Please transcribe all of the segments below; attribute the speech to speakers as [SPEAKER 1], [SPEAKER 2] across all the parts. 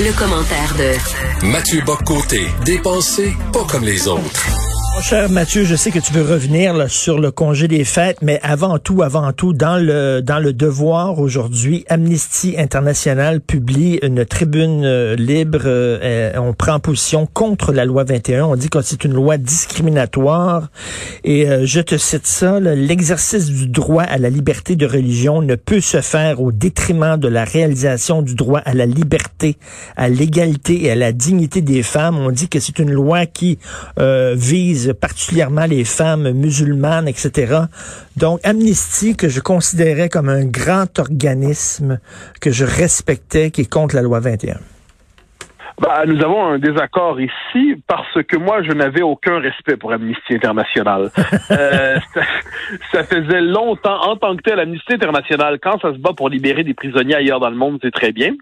[SPEAKER 1] Le, commentaire de
[SPEAKER 2] Mathieu Boccoté, dépensé pas comme les autres.
[SPEAKER 3] Mon cher Mathieu, je sais que tu veux revenir sur le congé des fêtes, mais avant tout, avant tout, dans le dans le devoir aujourd'hui, Amnesty International publie une tribune euh, libre. Euh, on prend position contre la loi 21. On dit que c'est une loi discriminatoire. Et euh, je te cite ça l'exercice du droit à la liberté de religion ne peut se faire au détriment de la réalisation du droit à la liberté, à l'égalité et à la dignité des femmes. On dit que c'est une loi qui vise particulièrement les femmes musulmanes, etc. Donc, Amnesty, que je considérais comme un grand organisme que je respectais, qui est contre la loi 21.
[SPEAKER 4] Bah, nous avons un désaccord ici parce que moi, je n'avais aucun respect pour Amnesty International. euh, ça, faisait longtemps, en tant que tel, Amnesty International, quand ça se bat pour libérer des prisonniers ailleurs dans le monde, c'est très bien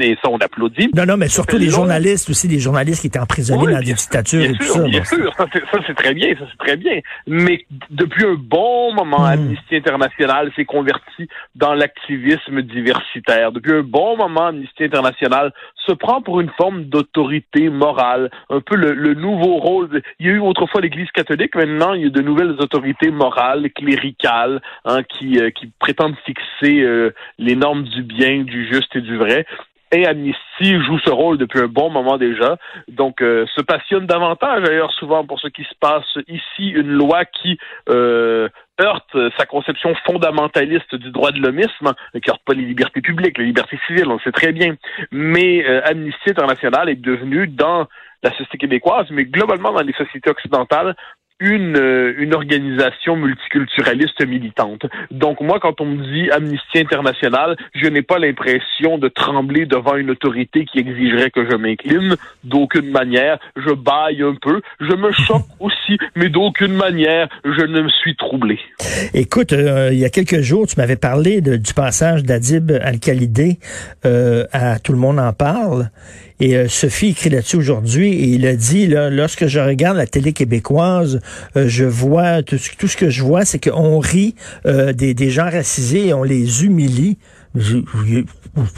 [SPEAKER 4] et ça, on applaudit.
[SPEAKER 3] Non, non, mais surtout les journalistes aussi, les journalistes qui étaient emprisonnés dans des dictatures et tout ça.
[SPEAKER 4] Bien sûr, ça, c'est très bien, ça c'est très bien. Mais depuis un bon moment, hmm. Amnesty International s'est converti dans l'activisme diversitaire. Depuis un bon moment, Amnesty International se prend pour une forme d'autorité morale, un peu le, nouveau rôle. Il y a eu autrefois l'Église catholique, maintenant il y a de nouvelles autorités morales, cléricales, hein, qui, euh, qui prétendent fixer euh, les normes du bien, du juste et du vrai et Amnesty joue ce rôle depuis un bon moment déjà. Donc, euh, se passionne davantage d'ailleurs souvent pour ce qui se passe ici, une loi qui euh, heurte sa conception fondamentaliste du droit de l'homisme, qui heurte pas les libertés publiques, les libertés civiles, on le sait très bien. Mais euh, Amnesty International est devenu dans la société québécoise, mais globalement dans les sociétés occidentales, une, euh, une organisation multiculturaliste militante. Donc moi, quand on me dit Amnesty International, je n'ai pas l'impression de trembler devant une autorité qui exigerait que je m'incline. D'aucune manière, je baille un peu, je me choque aussi, mais d'aucune manière, je ne me suis troublé.
[SPEAKER 3] Écoute, euh, il y a quelques jours, tu m'avais parlé du passage d'Adib Al-Khalidé euh, à Tout le monde en parle. Et euh, Sophie écrit là-dessus aujourd'hui et il a dit, là, lorsque je regarde la télé québécoise, euh, je vois, tout, ce que je vois, c'est qu'on rit euh, des, des gens racisés et on les humilie. J'ai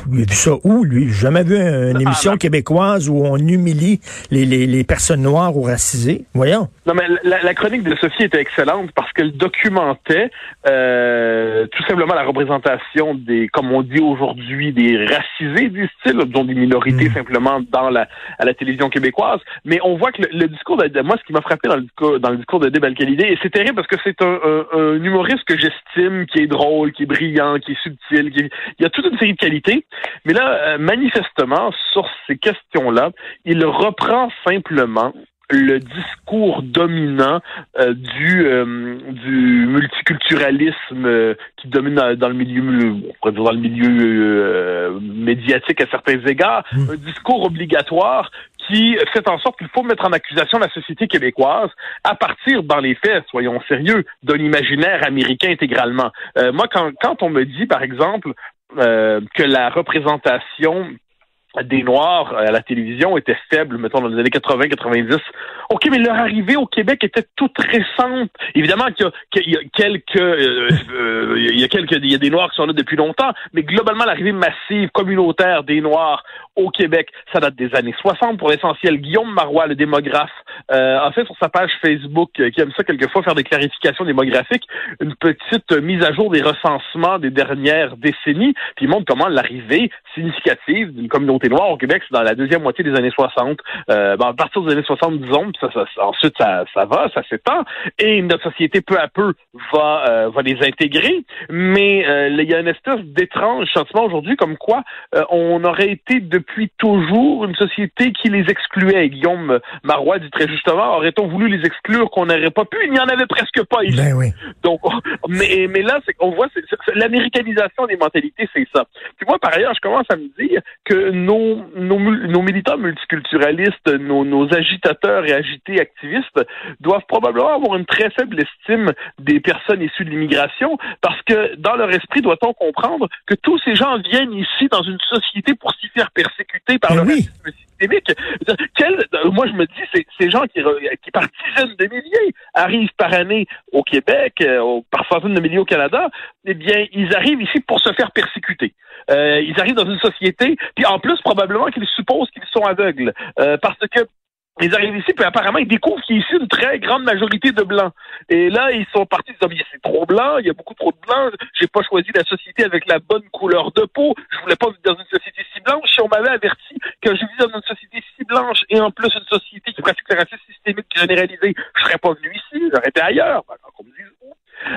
[SPEAKER 3] vu ça où, lui? J'ai jamais vu une ah, émission québécoise où on humilie les, les, les, personnes noires ou racisées. Voyons.
[SPEAKER 4] Non, mais la, la, chronique de Sophie était excellente parce qu'elle documentait euh, tout simplement la représentation des, comme on dit aujourd'hui, des racisés, disent-ils, dont des minorités hmm. simplement dans la, à la télévision québécoise. Mais on voit que le, discours de, moi, ce qui m'a frappé dans le discours, dans le discours de Deb et c'est terrible parce que c'est un, un, un, humoriste que j'estime, qui est drôle, qui est brillant, qui est subtil, qui est, il y a toute une série de qualités, mais là, euh, manifestement, sur ces questions-là, il reprend simplement le discours dominant euh, du euh, du multiculturalisme qui domine dans, le milieu on dire dans le milieu médiatique à certains égards mmh. un discours obligatoire qui fait en sorte qu'il faut mettre en accusation la société québécoise à partir, dans les faits, soyons sérieux, d'un imaginaire américain intégralement. moi, quand, quand on me dit, par exemple, euh, que la représentation des Noirs à la télévision était faible, mettons, dans les années 80-90. OK, mais leur arrivée au Québec était toute récente. Évidemment qu'il y, a quelques... Euh, euh, il y a quelques... Il y a des Noirs qui sont là depuis longtemps, mais globalement, l'arrivée massive, communautaire des Noirs au Québec, ça date des années 60 pour l'essentiel. Guillaume Marois, le démographe, euh, a fait sur sa page Facebook, qui aime ça quelquefois faire des clarifications démographiques, une petite mise à jour des recensements des dernières décennies, puis il montre comment l'arrivée significative d'une communauté noir au Québec, c'est dans la deuxième moitié des années 60. Euh, ben, à partir des années 70, disons, ça, ça, ensuite ça, ça va, ça s'étend, et notre société peu à peu va euh, va les intégrer. Mais euh, il y a une espèce d'étrange sentiment aujourd'hui comme quoi euh, on aurait été depuis toujours une société qui les excluait. Guillaume Marois dit très justement, aurait-on voulu les exclure qu'on n'aurait pas pu? Il n'y en avait presque pas ici.
[SPEAKER 3] Ben oui.
[SPEAKER 4] Donc, mais mais là, qu'on voit l'américanisation des mentalités, c'est ça. Puis moi, par ailleurs, je commence à me dire que nos, militants multiculturalistes, nos, agitateurs et agités activistes doivent probablement avoir une très faible estime des personnes issues de l'immigration parce que dans leur esprit, doit-on comprendre que tous ces gens viennent ici dans une société pour s'y faire persécuter par le racisme systémique. moi, je me dis, ces gens qui, qui, par dizaines de milliers, arrivent par année au Québec, euh, par centaines de milliers au Canada, eh bien, ils arrivent ici pour se faire persécuter. Euh, ils arrivent dans une société, puis en plus, probablement qu'ils supposent qu'ils sont aveugles. Euh, parce que ils arrivent ici, puis apparemment, ils découvrent qu'il y a ici une très grande majorité de blancs. Et là, ils sont partis, ils disent, c'est trop blanc, il y a beaucoup trop de blancs, j'ai pas choisi la société avec la bonne couleur de peau, je voulais pas vivre dans une société si blanche. Si on m'avait averti que je vivais dans une société si blanche et en plus une société qui pratique le racisme systémique généralisé, je serais pas venu ici, j'aurais été ailleurs.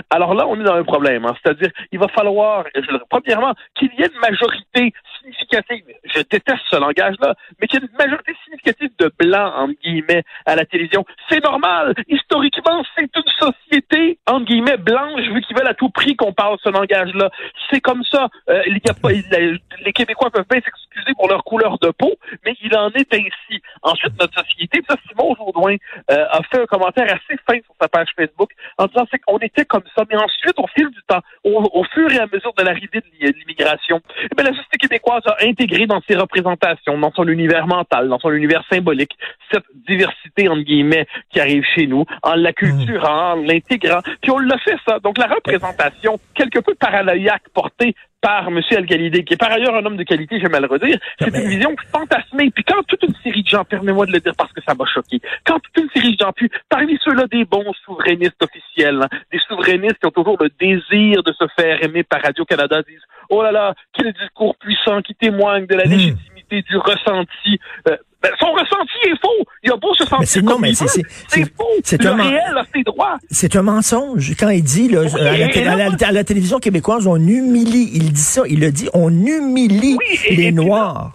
[SPEAKER 4] Alors là, on est dans un problème. Hein. C'est-à-dire, il va falloir, premièrement, qu'il y ait une majorité significative, je déteste ce langage-là, mais qu'il y ait une majorité significative de blancs, entre guillemets, à la télévision. C'est normal. Historiquement, c'est une société, entre guillemets, blanche, vu qu'ils veulent à tout prix qu'on parle ce langage-là. C'est comme ça. Euh, il y a pas, les Québécois peuvent bien s'excuser pour leur couleur de peau, mais il en est ainsi. Ensuite, notre société, ça, Simon Jourdouin euh, a fait un commentaire assez fin sur sa page Facebook en disant c'est qu'on était comme ça. Mais ensuite, au fil du temps, au, fur et à mesure de l'arrivée de l'immigration, eh la société québécoise a intégré dans ses représentations, dans son univers mental, dans son univers symbolique, cette diversité, entre guillemets, qui arrive chez nous, en l'acculturant, en l'intégrant. Puis on l'a fait, ça. Donc la représentation, quelque peu paranoïaque, portée par M. Al-Khalidi, qui est par ailleurs un homme de qualité, j'aime à le redire, c'est une vision fantasmée. Puis quand toute une série de gens, permets-moi de le dire parce que ça m'a choqué, quand toute une série de gens, puis parmi ceux-là des bons souverainistes officiels, hein, des souverainistes qui ont toujours le désir de se faire aimer par Radio-Canada, disent « Oh là là, quel discours puissant qui témoigne de la hmm. Du ressenti euh, ben, son ressenti est faux. Il a beau se sentir c'est, non, mais c'est, c'est, faux. C'est le un réel a ses droits.
[SPEAKER 3] C'est un mensonge. Quand il dit là, à, la, télévision québécoise, on humilie. Il dit ça. Il a dit, on humilie les Noirs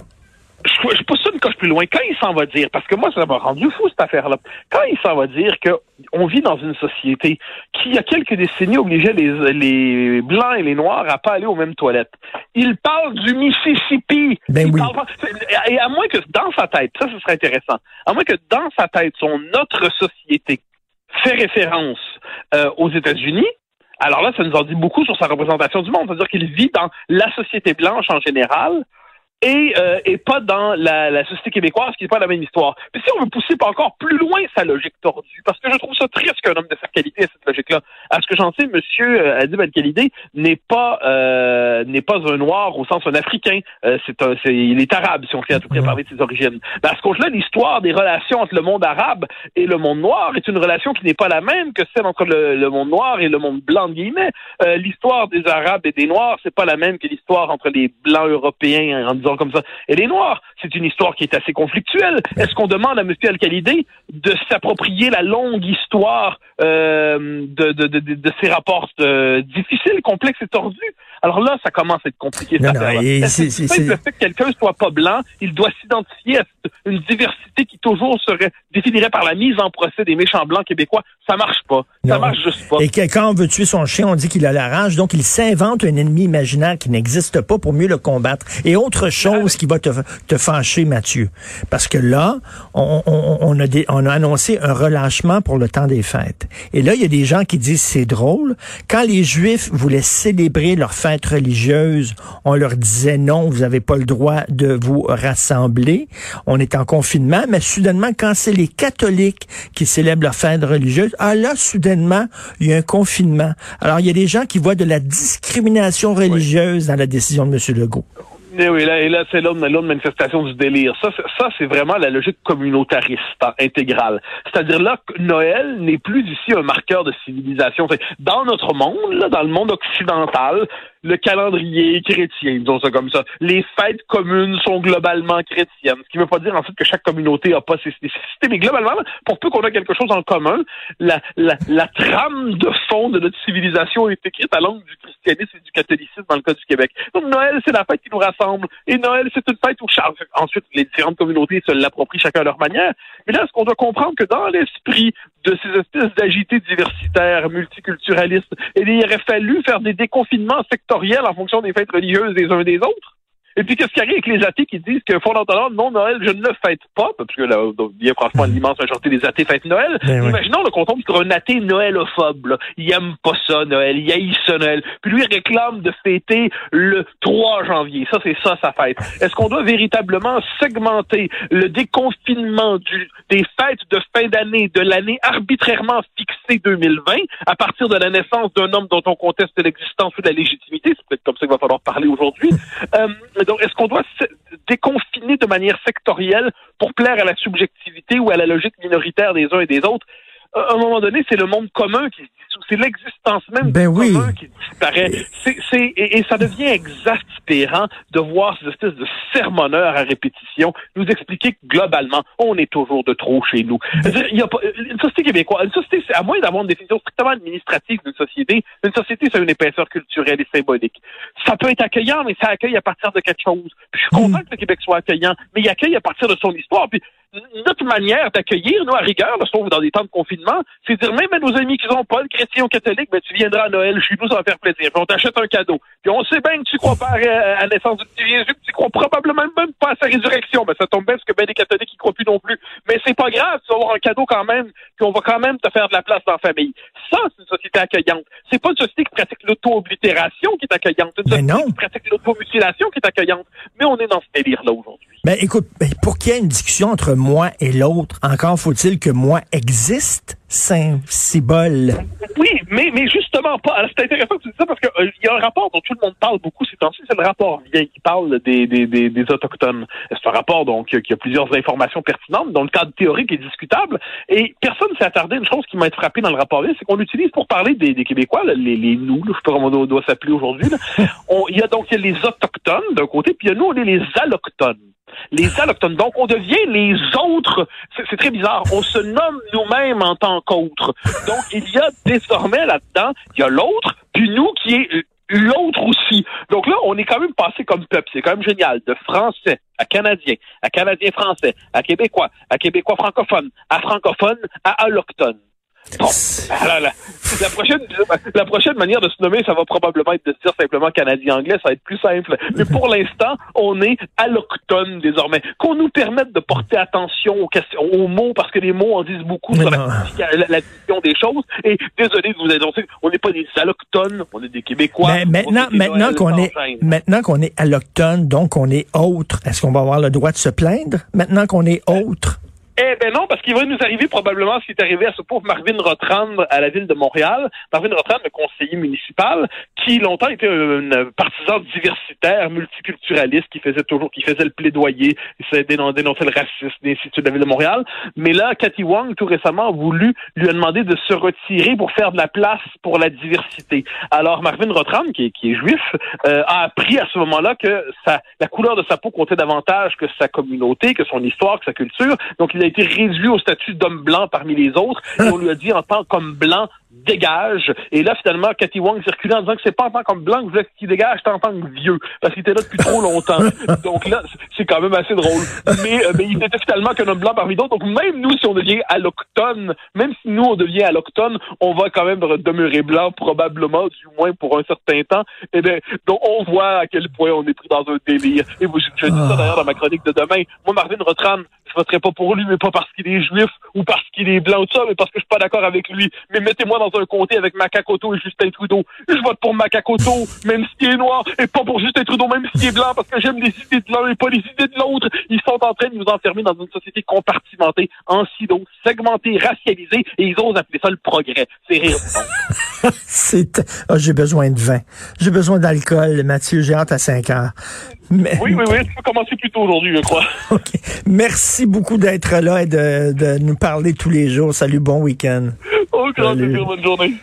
[SPEAKER 4] je, je pousse ça une coche plus loin. Quand il s'en va dire, parce que moi, ça m'a rendu fou cette affaire-là. Quand il s'en va dire qu'on vit dans une société qui, il y a quelques décennies, obligeait les, les blancs et les noirs à pas aller aux mêmes toilettes. Il parle du Mississippi.
[SPEAKER 3] Ben oui.
[SPEAKER 4] et à moins que dans sa tête, ça, ce serait intéressant. À moins que dans sa tête, son autre société fait référence euh, aux États-Unis, alors là, ça nous en dit beaucoup sur sa représentation du monde. C'est-à-dire qu'il vit dans la société blanche en général, et, euh, et pas dans la, la, société québécoise qui n'est pas la même histoire. Mais si on veut pousser pas encore plus loin sa logique tordue, parce que je trouve ça triste qu'un homme de sa qualité ait cette logique-là. À ce que j'en sais, Monsieur euh, Adib Al-Khalidi n'est pas euh, n'est pas un noir au sens un africain. Euh, c'est un, c'est, il est arabe si on fait à tout près parler de ses origines. Mais à ce compte-là, l'histoire des relations entre le monde arabe et le monde noir est une relation qui n'est pas la même que celle entre le, le monde noir et le monde blanc de guillemets. Euh, l'histoire des arabes et des noirs, c'est pas la même que l'histoire entre les blancs européens en disant comme ça. Et les Noirs, c'est une histoire qui est assez conflictuelle. Est-ce qu'on demande à M. Al-Khalidi de s'approprier la longue histoire euh, de, de, de, de, ces rapports euh, difficiles, complexes et tordus? Alors là, ça commence à être compliqué. Non, non, le fait que quelqu'un soit pas blanc, il doit s'identifier à une diversité qui toujours serait définirait par la mise en procès des méchants blancs québécois? Ça marche pas. Ça marche juste pas.
[SPEAKER 3] Et quand on veut tuer son chien, on dit qu'il a la rage, donc il s'invente un ennemi imaginaire qui n'existe pas pour mieux le combattre. Et autre chose qui va te, te fâcher, Mathieu, parce que là, on, on, on, a on a annoncé un relâchement pour le temps des fêtes. Et là, il y a des gens qui disent c'est drôle. Quand les Juifs voulaient célébrer leur fête religieuse, on leur disait non, vous n'avez pas le droit de vous rassembler. On est en confinement, mais soudainement, quand c'est les catholiques qui célèbrent leur fête religieuse, ah là, soudainement, il y a un confinement. Alors, il y a des gens qui voient de la discrimination religieuse dans la décision de M. Legault.
[SPEAKER 4] Et oui, là, c'est l'autre manifestation du délire. Ça, c'est vraiment la logique communautariste hein, intégrale. C'est-à-dire là, Noël n'est plus ici un marqueur de civilisation. Dans notre monde, là, dans le monde occidental, le calendrier chrétien, disons ça comme ça. Les fêtes communes sont globalement chrétiennes, ce qui ne veut pas dire ensuite que chaque communauté n'a pas ses spécificités, mais globalement, pour peu qu'on ait quelque chose en commun, la, la, la trame de fond de notre civilisation est écrite à l'angle du christianisme et du catholicisme dans le cas du Québec. Donc Noël, c'est la fête qui nous rassemble, et Noël, c'est une fête où ensuite les différentes communautés se l'approprient chacun à leur manière. Mais là, ce qu'on doit comprendre que dans l'esprit de ces espèces d'agités diversitaires, multiculturalistes, il aurait fallu faire des déconfinements sectoriels en fonction des fêtes religieuses des uns des autres. Et puis, qu'est-ce qui arrive avec les athées qui disent que fondamentalement, non, Noël, je ne le fête pas, parce que là, bien franchement, l'immense majorité des athées fêtent Noël.
[SPEAKER 3] Ben oui.
[SPEAKER 4] Imaginons qu'on tombe sur un athée noëlophobe. Là. Il aime pas ça, Noël. Il haït ça, Noël. Puis lui, il réclame de fêter le 3 janvier. Ça, c'est ça, sa fête. Est-ce qu'on doit véritablement segmenter le déconfinement du, des fêtes de fin d'année, de l'année arbitrairement fixée 2020, à partir de la naissance d'un homme dont on conteste l'existence ou la légitimité? C'est peut-être comme ça qu'il va falloir parler aujourd'hui. Euh, donc, est-ce qu'on doit déconfiner de manière sectorielle pour plaire à la subjectivité ou à la logique minoritaire des uns et des autres? À un moment donné, c'est le monde commun qui se. C'est l'existence même
[SPEAKER 3] ben
[SPEAKER 4] du
[SPEAKER 3] oui.
[SPEAKER 4] commun qui disparaît. C'est, c'est, et, et, ça devient exaspérant de voir ces espèces de sermonneurs à répétition nous expliquer que globalement, on est toujours de trop chez nous. Dire, il y a pas, une société québécoise, une société, à moins d'avoir une définition strictement administrative d'une société, une société, c'est une épaisseur culturelle et symbolique. Ça peut être accueillant, mais ça accueille à partir de quelque chose. Puis je suis content que le Québec soit accueillant, mais il accueille à partir de son histoire. Puis notre manière d'accueillir, nous, à rigueur, là, sauf dans des temps de confinement, c'est dire même à nos amis qui sont pas le chrétien ou catholique, ben, tu viendras à Noël chez nous, ça va faire plaisir. Puis on t'achète un cadeau. Puis on sait bien que tu crois pas à, la naissance du petit Jésus, que tu crois probablement même pas à sa résurrection. Ben, ça tombe bien parce que ben des catholiques, ils croient plus non plus. Mais c'est pas grave, tu vas avoir un cadeau quand même, puis on va quand même te faire de la place dans la famille. Ça, c'est une société accueillante. C'est pas une société qui pratique l'auto-oblitération qui est accueillante. C'est une
[SPEAKER 3] Mais
[SPEAKER 4] société
[SPEAKER 3] non.
[SPEAKER 4] qui pratique l'automutilation qui est accueillante. Mais on est dans ce délire-là aujourd'hui.
[SPEAKER 3] Ben écoute, ben, pour qu'il y ait une discussion entre moi et l'autre, encore faut-il que moi existe, Saint-Cibole.
[SPEAKER 4] Oui, mais, mais justement pas. Alors, C'est intéressant que tu dis ça parce qu'il euh, y a un rapport dont tout le monde parle beaucoup ces temps-ci, c'est le rapport vieil qui parle des, des, des, des Autochtones. C'est un rapport donc qui a plusieurs informations pertinentes, dont le cadre théorique est discutable. Et personne s'est attardé à une chose qui m'a été frappé dans le rapport vieil, c'est qu'on utilise pour parler des, des Québécois, là, les, les nous, là, je sais pas comment on doit, s'appeler aujourd'hui. Il y a donc il y a les Autochtones d'un côté, puis il y a nous, on est les Allochtones. Les allochtones. Donc, on devient les autres. C'est très bizarre. On se nomme nous-mêmes en tant qu'autres. Donc, il y a désormais là-dedans, il y a l'autre, puis nous qui est l'autre aussi. Donc là, on est quand même passé comme peuple. C'est quand même génial. De français à canadien, à canadien français, à québécois, à québécois francophone, à francophone, à allochtone. Bon, alors là, la prochaine, la prochaine manière de se nommer, ça va probablement être de se dire simplement canadien-anglais, ça va être plus simple. Mais pour l'instant, on est allochtone désormais. Qu'on nous permette de porter attention aux, questions, aux mots, parce que les mots en disent beaucoup
[SPEAKER 3] Mais
[SPEAKER 4] sur la, la, la vision des choses. Et désolé de vous annoncer, on n'est pas des allochtones, on est des Québécois.
[SPEAKER 3] Mais maintenant, maintenant qu'on est, maintenant qu'on est allochtone, donc on est autre, est-ce qu'on va avoir le droit de se plaindre? Maintenant qu'on est autre?
[SPEAKER 4] Eh ben non, parce qu'il va nous arriver probablement ce qui est arrivé à ce pauvre Marvin Rotrand à la ville de Montréal. Marvin Rotrand, le conseiller municipal, qui longtemps était un partisan diversitaire, multiculturaliste, qui faisait toujours, qui faisait le plaidoyer, il s'est dénon- dénoncé le racisme des instituts de la ville de Montréal. Mais là, Cathy Wong, tout récemment, a voulu, lui a demandé de se retirer pour faire de la place pour la diversité. Alors, Marvin Rotrand, qui est, qui est juif, euh, a appris à ce moment-là que sa, la couleur de sa peau comptait davantage que sa communauté, que son histoire, que sa culture. Donc, été réduit au statut d'homme blanc parmi les autres. Et on lui a dit en tant qu'homme blanc, dégage. Et là, finalement, Cathy Wong circulait en disant que c'est pas en tant qu'homme blanc que qu'il dégage, c'est en tant que vieux. Parce qu'il était là depuis trop longtemps. Donc là, c'est quand même assez drôle. Mais, euh, mais il était finalement qu'un homme blanc parmi d'autres. Donc même nous, si on devient allochtone, même si nous, on devient allochtone, on va quand même demeurer blanc, probablement, du moins pour un certain temps. Et bien, donc on voit à quel point on est pris dans un délire. Et vous, je, je dis ça d'ailleurs dans ma chronique de demain. Moi, Marvin Rotran, je voterai pas pour lui, mais pas parce qu'il est juif ou parce qu'il est blanc ou tout ça, mais parce que je suis pas d'accord avec lui. Mais mettez-moi dans un comté avec Macacoto et Justin Trudeau. Je vote pour Macacoto, même s'il est noir, et pas pour Justin Trudeau, même s'il est blanc, parce que j'aime les idées de l'un et pas les idées de l'autre. Ils sont en train de nous enfermer dans une société compartimentée, en silos, segmentée, racialisée, et ils osent appeler ça le progrès. C'est rire.
[SPEAKER 3] C'est, ah, j'ai besoin de vin. J'ai besoin d'alcool, Mathieu. J'ai hâte à 5 heures. Mais-
[SPEAKER 4] Oui, oui, oui, tu peux commencer plus tôt aujourd'hui, je crois.
[SPEAKER 3] OK. Merci beaucoup d'être là et de, de nous parler tous les jours. Salut, bon week-end.
[SPEAKER 4] Au grand
[SPEAKER 3] Salut.
[SPEAKER 4] plaisir, bonne journée.